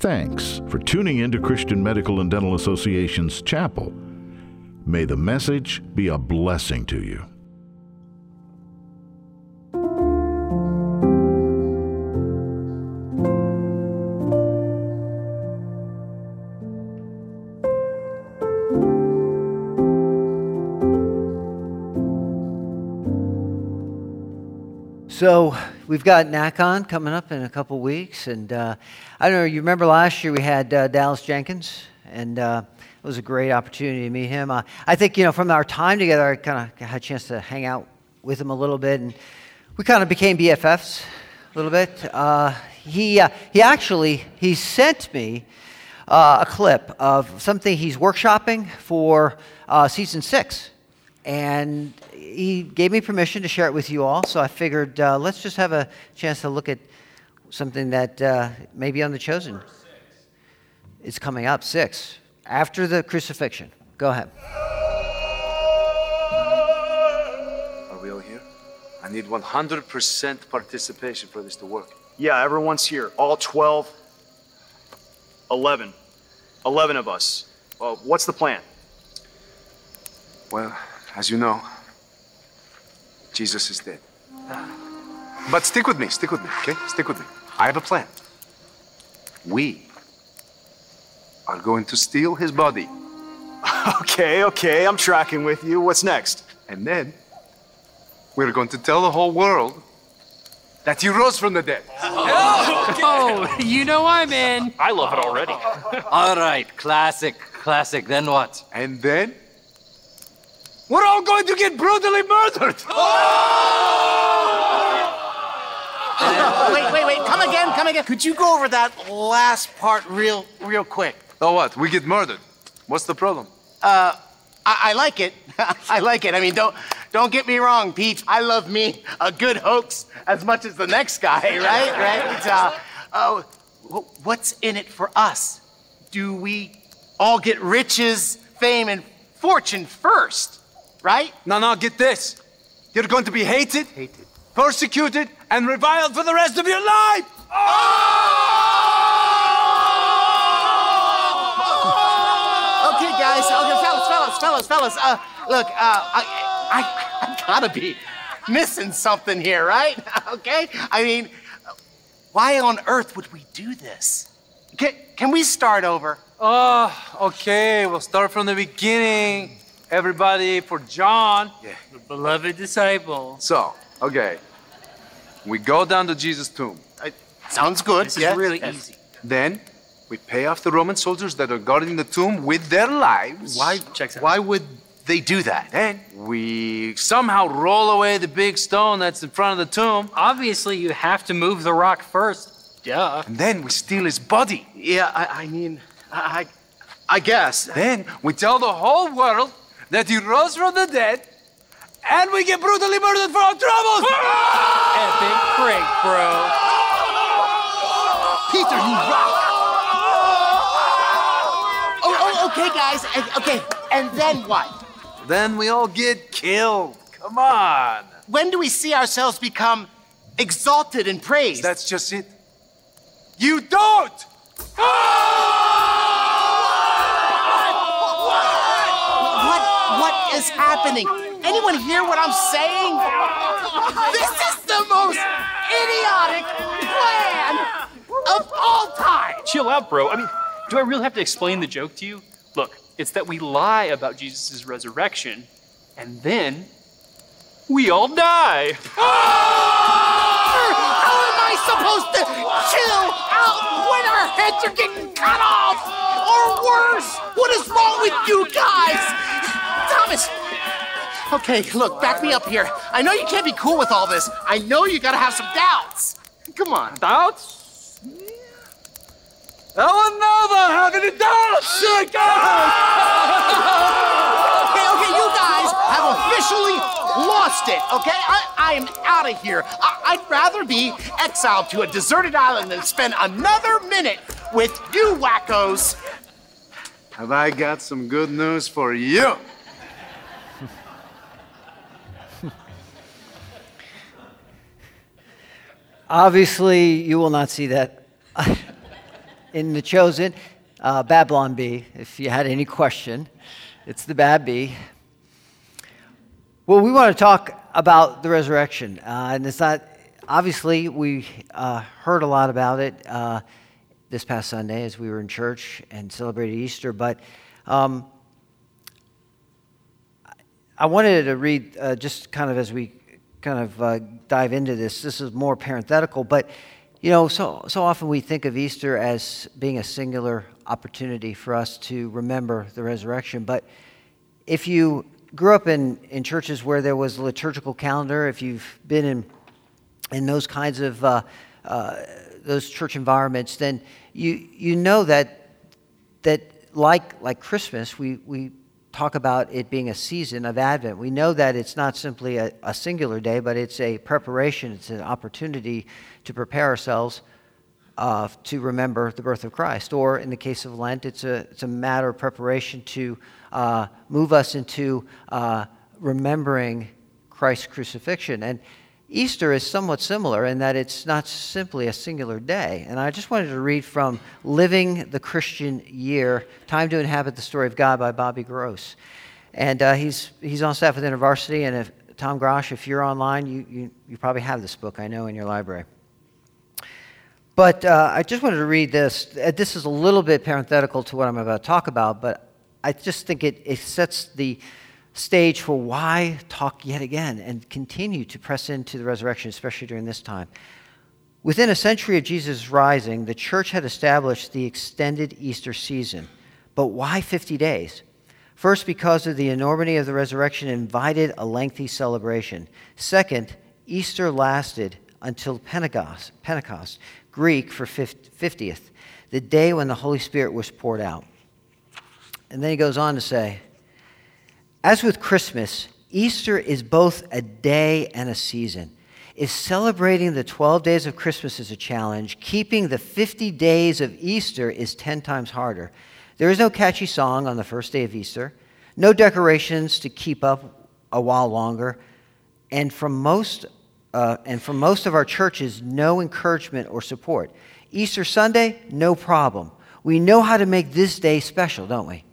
Thanks for tuning in to Christian Medical and Dental Association's chapel. May the message be a blessing to you. So we've got NACON coming up in a couple weeks, and uh, I don't know. You remember last year we had uh, Dallas Jenkins, and uh, it was a great opportunity to meet him. Uh, I think you know from our time together, I kind of had a chance to hang out with him a little bit, and we kind of became BFFs a little bit. Uh, he uh, he actually he sent me a clip of something he's workshopping for season six, and he gave me permission to share it with you all, so I figured uh, let's just have a chance to look at something that uh, may be on the chosen. It's coming up, six, after the crucifixion. Go ahead. Are we all here? I need 100% participation for this to work. Yeah, everyone's here. All 12, 11. 11 of us. Well, what's the plan? Well, as you know, Jesus is dead. But stick with me, stick with me, okay? Stick with me. I have a plan. We are going to steal his body. Okay, okay, I'm tracking with you. What's next? And then we're going to tell the whole world that he rose from the dead. Oh, you know I'm in. I love it already. All right, classic, classic. Then what? And then we're all going to get brutally murdered. wait, wait, wait. Come again, come again. Could you go over that last part real, real quick? Oh, what? We get murdered. What's the problem? Uh, I, I like it. I like it. I mean, don't, don't get me wrong, Pete. I love me a good hoax as much as the next guy, right? Right? Uh, uh, what's in it for us? Do we all get riches, fame, and fortune first, right? No, no, get this. You're going to be hated, hated, persecuted, and reviled for the rest of your life. oh Okay, guys. Okay, fellas, fellas, fellas, fellas. Uh, look, uh, I, I, I gotta be missing something here, right? okay. I mean, why on earth would we do this? Can, can we start over? Oh, okay. We'll start from the beginning. Everybody for John, Yeah. The beloved disciple. So, okay. We go down to Jesus' tomb. Sounds good. This yeah. is really Yes. easy. Then we pay off the Roman soldiers that are guarding the tomb with their lives. Why? Checks out. Why would they do that? Then we somehow roll away the big stone that's in front of the tomb. Obviously, you have to move the rock first. Yeah. And then we steal his body. Yeah, I, I mean, I, I, I guess. Then we tell the whole world that he rose from the dead. And we get brutally murdered for our troubles. Epic break, bro. Peter, you rock. Oh, oh, okay, guys. Okay, and then what? then we all get killed. Come on. When do we see ourselves become exalted and praised? That's just it. You don't. what? Is happening? Anyone hear what I'm saying? This is the most idiotic plan of all time. Chill out, bro. I mean, do I really have to explain the joke to you? Look, it's that we lie about Jesus' resurrection, and then we all die. How am I supposed to chill out when our heads are getting cut off? Or worse, what is wrong with you guys? Thomas! Okay, look, back me up here. I know you can't be cool with all this. I know you gotta have some doubts. Come on. doubts? I don't know about having a doubt. Okay, okay, you guys have officially lost it, okay? I, I am out of here. I, I'd rather be exiled to a deserted island than spend another minute with you wackos. Have I got some good news for you? Obviously, you will not see that. in The Chosen, uh, Babylon Bee, if you had any question. It's the Bad Bee. Well, we want to talk about the resurrection. Uh, and it's not, obviously, we uh, heard a lot about it uh, this past Sunday as we were in church and celebrated Easter, but um, I wanted to read uh, just kind of as we kind of uh, dive into this. This is more parenthetical, but you know, so, so often we think of Easter as being a singular opportunity for us to remember the resurrection. But if you grew up in, in churches where there was a liturgical calendar, if you've been in, in those kinds of uh, uh, those church environments, then you, you know that, that like, like Christmas, we, we talk about it being a season of Advent. We know that it's not simply a, a, singular day, but it's a preparation, it's an opportunity to prepare ourselves uh, to remember the birth of Christ. Or in the case of Lent, it's a, it's a matter of preparation to uh, move us into uh, remembering Christ's crucifixion. And Easter is somewhat similar in that it's not simply a singular day. And I just wanted to read from Living the Christian Year Time to Inhabit the Story of God by Bobby Gross. And uh, he's, he's on staff with InterVarsity. And if, Tom Grosh, if you're online, you, you, you probably have this book, I know, in your library. But uh, I just wanted to read this. Uh, this is a little bit parenthetical to what I'm about to talk about, but I just think it, it sets the stage for why talk yet again and continue to press into the resurrection, especially during this time. Within a century of Jesus' rising, the church had established the extended Easter season. But why 50 days? First, because of the enormity of the resurrection invited a lengthy celebration. Second, Easter lasted until Pentecost, Pentecost Greek for 50th, the day when the Holy Spirit was poured out. And then he goes on to say, as with Christmas, Easter is both a day and a season. If celebrating the 12 days of Christmas is a challenge, keeping the 50 days of Easter is 10 times harder. There is no catchy song on the first day of Easter, no decorations to keep up a while longer, and from most, uh, and from most of our churches, no encouragement or support. Easter Sunday, no problem. We know how to make this day special, don't we?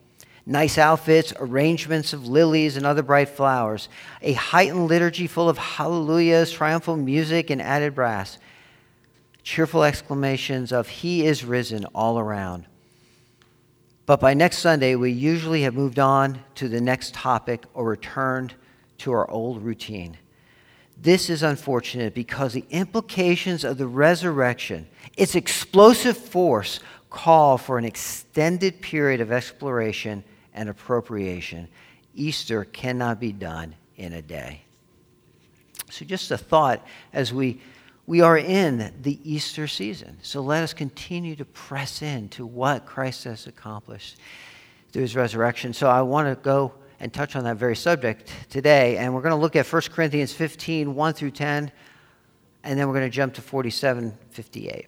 Nice outfits, arrangements of lilies and other bright flowers, a heightened liturgy full of hallelujahs, triumphal music, and added brass, cheerful exclamations of He is risen all around. But by next Sunday, we usually have moved on to the next topic or returned to our old routine. This is unfortunate because the implications of the resurrection, its explosive force, call for an extended period of exploration and appropriation. Easter cannot be done in a day. So, just a thought as we, we are in the Easter season. So, let us continue to press in to what Christ has accomplished through his resurrection. So, I want to go and touch on that very subject today. And we're going to look at 1 Corinthians 15 1 through 10, and then we're going to jump to 47 58.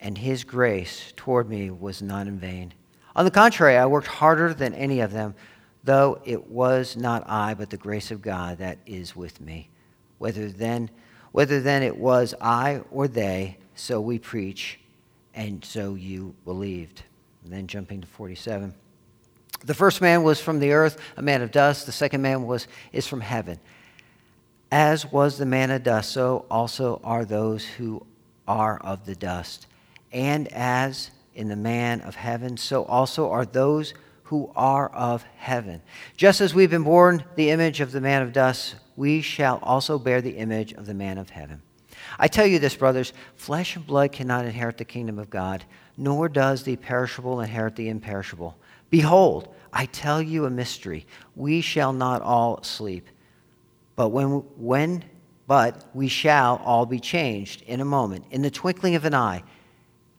and his grace toward me was not in vain. On the contrary, I worked harder than any of them, though it was not I, but the grace of God that is with me. Whether then, whether then it was I or they, so we preach, and so you believed. And then jumping to 47. The first man was from the earth, a man of dust. The second man was, is from heaven. As was the man of dust, so also are those who are of the dust. And as in the man of heaven, so also are those who are of heaven. Just as we've been born the image of the man of dust, we shall also bear the image of the man of heaven. I tell you this, brothers flesh and blood cannot inherit the kingdom of God, nor does the perishable inherit the imperishable. Behold, I tell you a mystery. We shall not all sleep, but when, when but we shall all be changed in a moment, in the twinkling of an eye,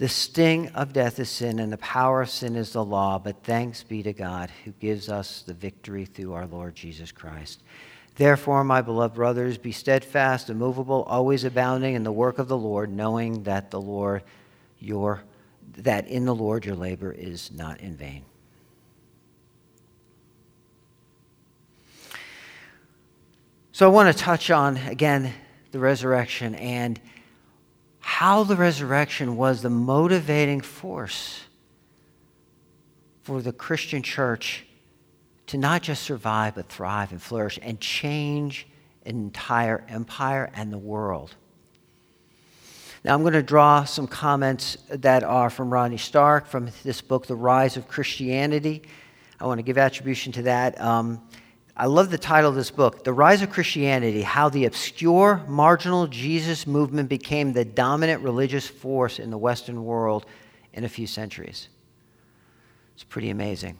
The sting of death is sin, and the power of sin is the law. But thanks be to God who gives us the victory through our Lord Jesus Christ. Therefore, my beloved brothers, be steadfast, immovable, always abounding in the work of the Lord, knowing that the Lord your that in the Lord your labor is not in vain. So I want to touch on again the resurrection and how the resurrection was the motivating force for the Christian church to not just survive, but thrive and flourish and change an entire empire and the world. Now, I'm going to draw some comments that are from Rodney Stark from this book, The Rise of Christianity. I want to give attribution to that. Um, I love the title of this book, The Rise of Christianity How the Obscure, Marginal Jesus Movement Became the Dominant Religious Force in the Western World in a Few Centuries. It's pretty amazing.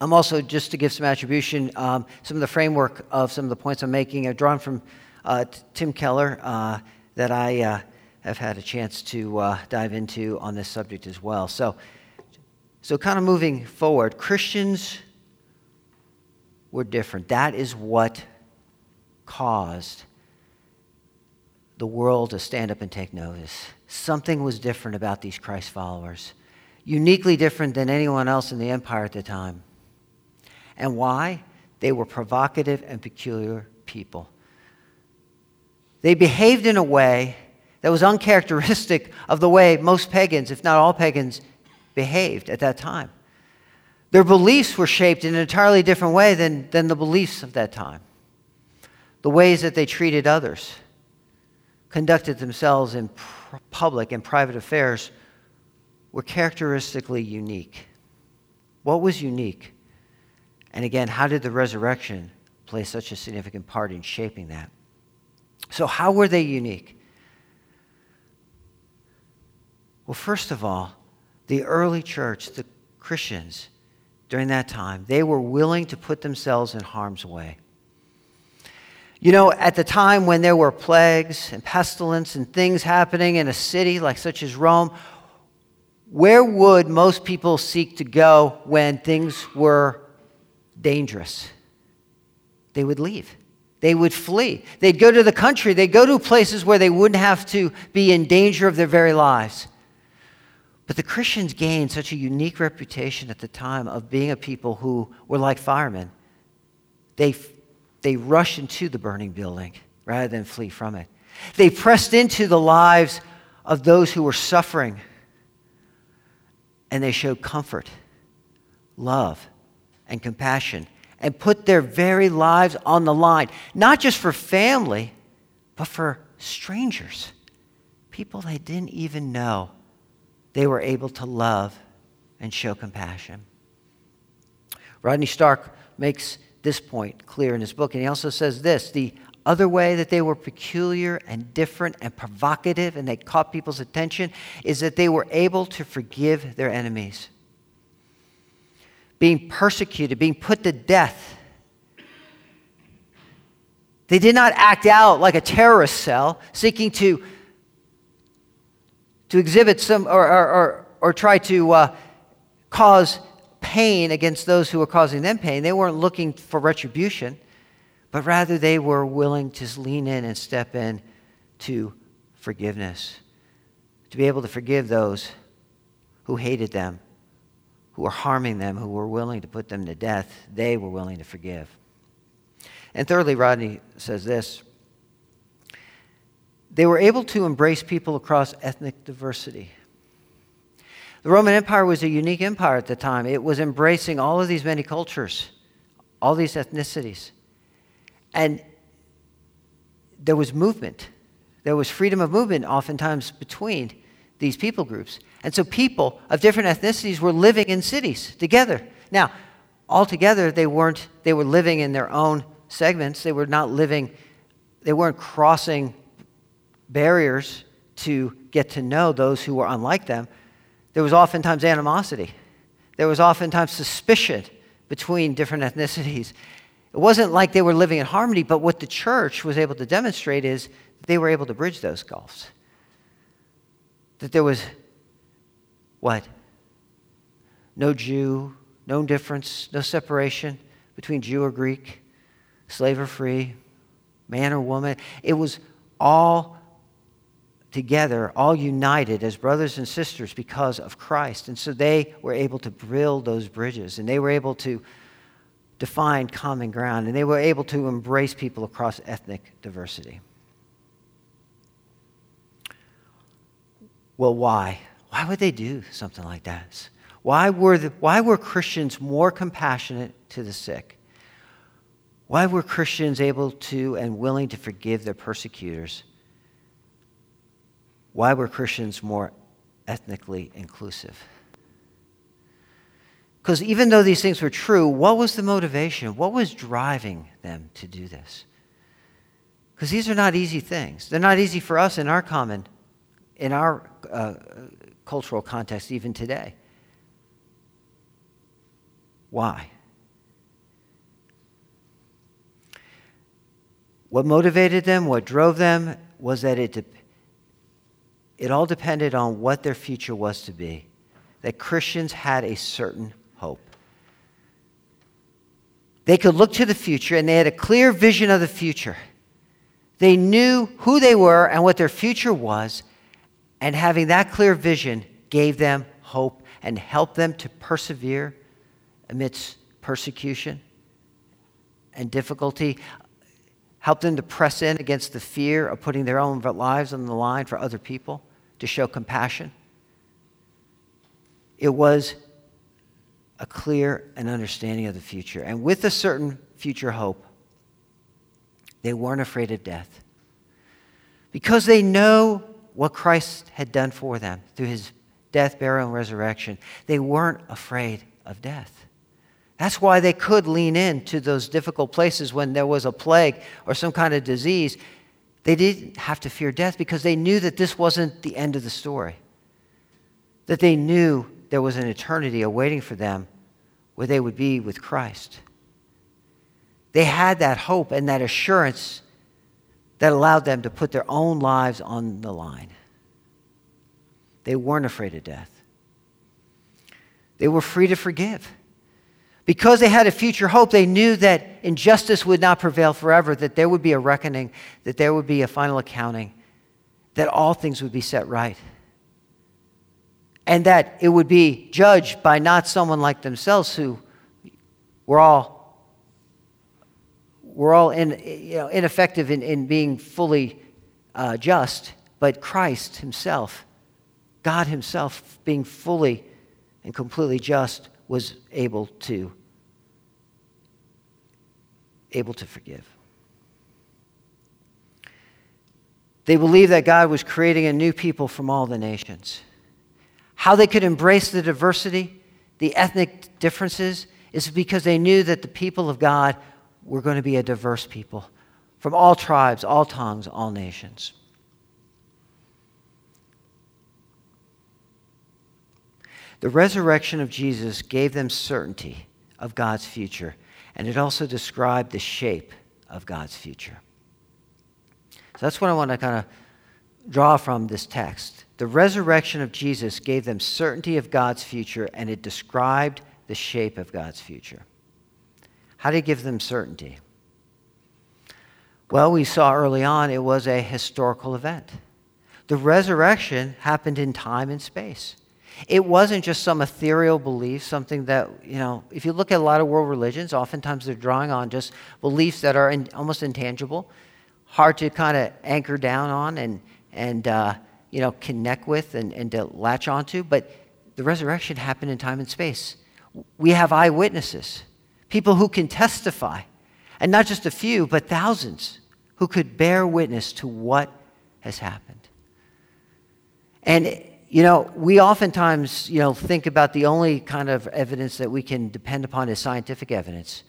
I'm also, just to give some attribution, um, some of the framework of some of the points I'm making are drawn from uh, Tim Keller uh, that I uh, have had a chance to uh, dive into on this subject as well. So, so kind of moving forward, Christians were different. That is what caused the world to stand up and take notice. Something was different about these Christ followers, uniquely different than anyone else in the empire at the time. And why? They were provocative and peculiar people. They behaved in a way that was uncharacteristic of the way most pagans, if not all pagans, behaved at that time. Their beliefs were shaped in an entirely different way than, than the beliefs of that time. The ways that they treated others, conducted themselves in pr- public and private affairs, were characteristically unique. What was unique? And again, how did the resurrection play such a significant part in shaping that? So, how were they unique? Well, first of all, the early church, the Christians, during that time. They were willing to put themselves in harm's way. You know, at the time when there were plagues and pestilence and things happening in a city like such as Rome, where would most people seek to go when things were dangerous? They would leave. They would flee. They'd go to the country. They'd go to places where they wouldn't have to be in danger of their very lives. But the Christians gained such a unique reputation at the time of being a people who were like firemen. They, they rushed into the burning building rather than flee from it. They pressed into the lives of those who were suffering, and they showed comfort, love, and compassion, and put their very lives on the line, not just for family, but for strangers, people they didn't even know they were able to love and show compassion. Rodney Stark makes this point clear in his book, and he also says this the other way that they were peculiar and different and provocative and they caught people's attention is that they were able to forgive their enemies. Being persecuted, being put to death. They did not act out like a terrorist cell seeking to to exhibit some or, or, or, or try to uh, cause pain against those who were causing them pain. They weren't looking for retribution, but rather they were willing to lean in and step in to forgiveness. to be able to forgive those who hated them, who were harming them, who were willing to put them to death. They were willing to forgive. And thirdly, Rodney says this they were able to embrace people across ethnic diversity. The Roman Empire was a unique empire at the time. It was embracing all of these many cultures, all these ethnicities. And there was movement. There was freedom of movement oftentimes between these people groups. And so people of different ethnicities were living in cities together. Now, altogether, they weren't, they were living in their own segments. They were not living, they weren't crossing barriers to get to know those who were unlike them. There was oftentimes animosity. There was oftentimes suspicion between different ethnicities. It wasn't like they were living in harmony, but what the church was able to demonstrate is they were able to bridge those gulfs. That there was what? No Jew, no difference, no separation between Jew or Greek, slave or free, man or woman. It was all together, all united as brothers and sisters because of Christ. And so they were able to build those bridges and they were able to define common ground and they were able to embrace people across ethnic diversity. Well, why? Why would they do something like that? Why were, the, why were Christians more compassionate to the sick? Why were Christians able to and willing to forgive their persecutors? Why were Christians more ethnically inclusive? Because even though these things were true, what was the motivation? What was driving them to do this? Because these are not easy things. They're not easy for us in our common, in our uh, cultural context, even today. Why? What motivated them, what drove them, was that it it all depended on what their future was to be. That Christians had a certain hope. They could look to the future and they had a clear vision of the future. They knew who they were and what their future was, and having that clear vision gave them hope and helped them to persevere amidst persecution and difficulty helped them to press in against the fear of putting their own lives on the line for other people, to show compassion. It was a clear and understanding of the future. And with a certain future hope, they weren't afraid of death. Because they know what Christ had done for them through his death, burial, and resurrection, they weren't afraid of death. That's why they could lean in to those difficult places when there was a plague or some kind of disease. They didn't have to fear death because they knew that this wasn't the end of the story. That they knew there was an eternity awaiting for them where they would be with Christ. They had that hope and that assurance that allowed them to put their own lives on the line. They weren't afraid of death. They were free to forgive. Because they had a future hope, they knew that injustice would not prevail forever, that there would be a reckoning, that there would be a final accounting, that all things would be set right. And that it would be judged by not someone like themselves who were all we're all in, you know, ineffective in, in being fully uh, just, but Christ Himself, God Himself, being fully and completely just, was able to able to forgive. They believed that God was creating a new people from all the nations. How they could embrace the diversity, the ethnic differences, is because they knew that the people of God were going to be a diverse people from all tribes, all tongues, all nations. The resurrection of Jesus gave them certainty of God's future, and it also described the shape of God's future. So that's what I want to kind of draw from this text. The resurrection of Jesus gave them certainty of God's future, and it described the shape of God's future. How did it give them certainty? Well, we saw early on it was a historical event. The resurrection happened in time and space. It wasn't just some ethereal belief, something that, you know, if you look at a lot of world religions, oftentimes they're drawing on just beliefs that are in, almost intangible, hard to kind of anchor down on and, and uh, you know, connect with and, and to latch onto. But the resurrection happened in time and space. We have eyewitnesses, people who can testify, and not just a few, but thousands who could bear witness to what has happened. And you know, we oftentimes, you know, think about the only kind of evidence that we can depend upon is scientific evidence.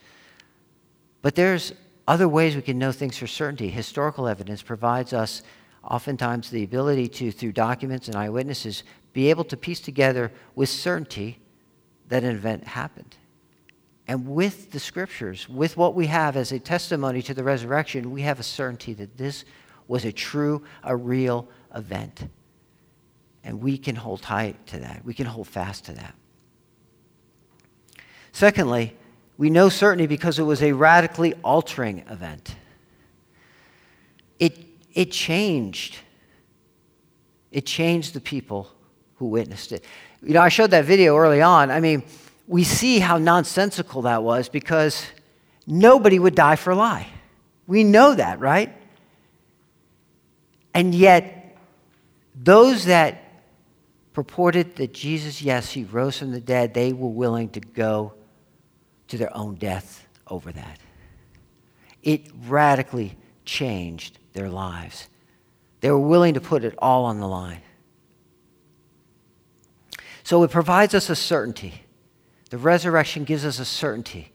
But there's other ways we can know things for certainty. Historical evidence provides us oftentimes the ability to, through documents and eyewitnesses, be able to piece together with certainty that an event happened. And with the scriptures, with what we have as a testimony to the resurrection, we have a certainty that this was a true, a real event. And we can hold tight to that. We can hold fast to that. Secondly, we know certainty because it was a radically altering event. It, it changed. It changed the people who witnessed it. You know, I showed that video early on. I mean, we see how nonsensical that was because nobody would die for a lie. We know that, right? And yet, those that purported that Jesus, yes, he rose from the dead, they were willing to go to their own death over that. It radically changed their lives. They were willing to put it all on the line. So it provides us a certainty. The resurrection gives us a certainty.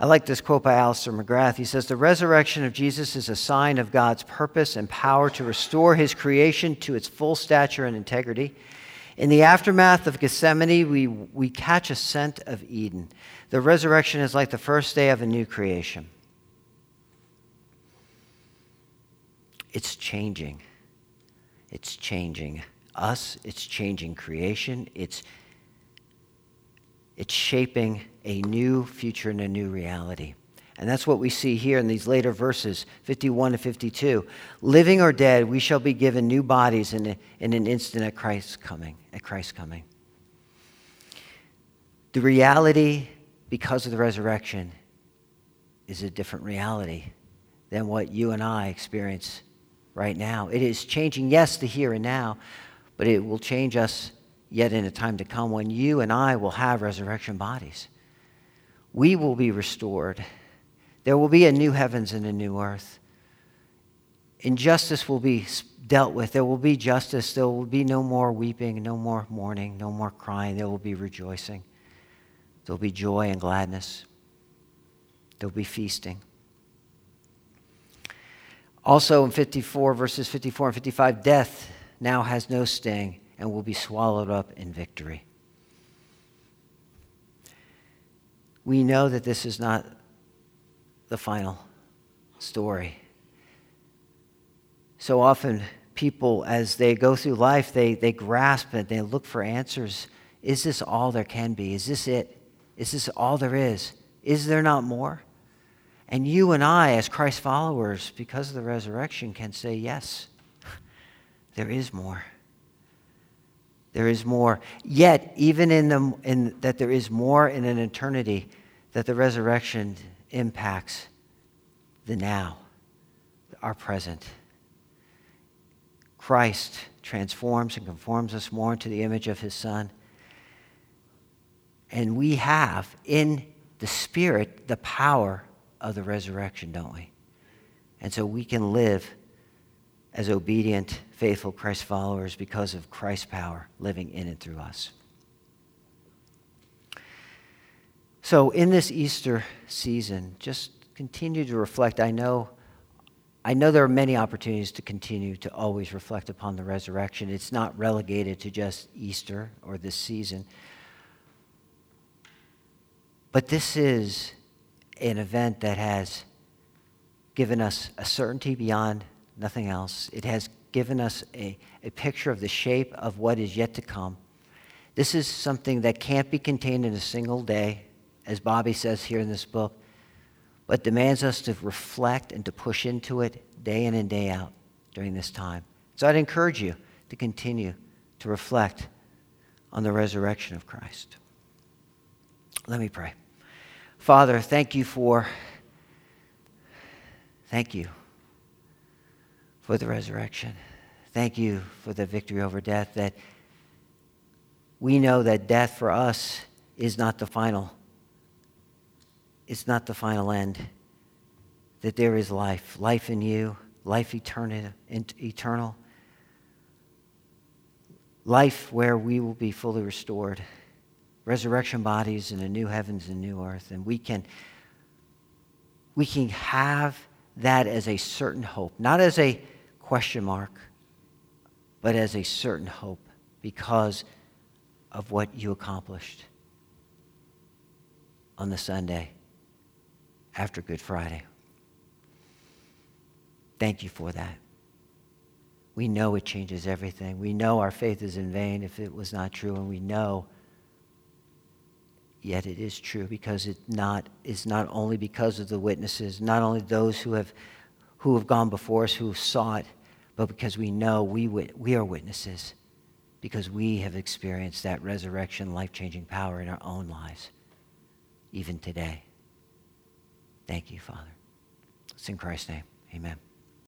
I like this quote by Alister McGrath. He says, The resurrection of Jesus is a sign of God's purpose and power to restore his creation to its full stature and integrity. In the aftermath of Gethsemane, we, we catch a scent of Eden. The resurrection is like the first day of a new creation. It's changing. It's changing us, it's changing creation, it's, it's shaping a new future and a new reality. And that's what we see here in these later verses, 51 to 52. Living or dead, we shall be given new bodies in, a, in an instant at Christ's coming. At Christ's coming. The reality, because of the resurrection, is a different reality than what you and I experience right now. It is changing, yes, the here and now, but it will change us yet in a time to come when you and I will have resurrection bodies. We will be restored. There will be a new heavens and a new earth. Injustice will be dealt with. There will be justice. There will be no more weeping, no more mourning, no more crying. There will be rejoicing. There will be joy and gladness. There will be feasting. Also in 54, verses 54 and 55, death now has no sting and will be swallowed up in victory. We know that this is not the final story. So often, people, as they go through life, they, they grasp it, they look for answers. Is this all there can be? Is this it? Is this all there is? Is there not more? And you and I, as Christ followers, because of the resurrection, can say, yes, there is more. There is more. Yet, even in, the, in that there is more in an eternity, that the resurrection impacts the now, our present. Christ transforms and conforms us more into the image of his Son. And we have in the Spirit the power of the resurrection, don't we? And so we can live as obedient, faithful Christ followers because of Christ's power living in and through us. So, in this Easter season, just continue to reflect. I know, I know there are many opportunities to continue to always reflect upon the resurrection. It's not relegated to just Easter or this season. But this is an event that has given us a certainty beyond nothing else. It has given us a, a picture of the shape of what is yet to come. This is something that can't be contained in a single day, as Bobby says here in this book, but demands us to reflect and to push into it day in and day out during this time. So I'd encourage you to continue to reflect on the resurrection of Christ. Let me pray. Father, thank you for thank you for the resurrection. Thank you for the victory over death that we know that death for us is not the final it's not the final end. That there is life, life in you, life eternal, eternal life where we will be fully restored, resurrection bodies in a new heavens and new earth, and we can we can have that as a certain hope, not as a question mark, but as a certain hope because of what you accomplished on the Sunday after Good Friday. Thank you for that. We know it changes everything. We know our faith is in vain if it was not true, and we know yet it is true because it not is not only because of the witnesses, not only those who have who have gone before us, who saw it, but because we know we, we are witnesses, because we have experienced that resurrection, life changing power in our own lives, even today. Thank you, Father. It's in Christ's name. Amen.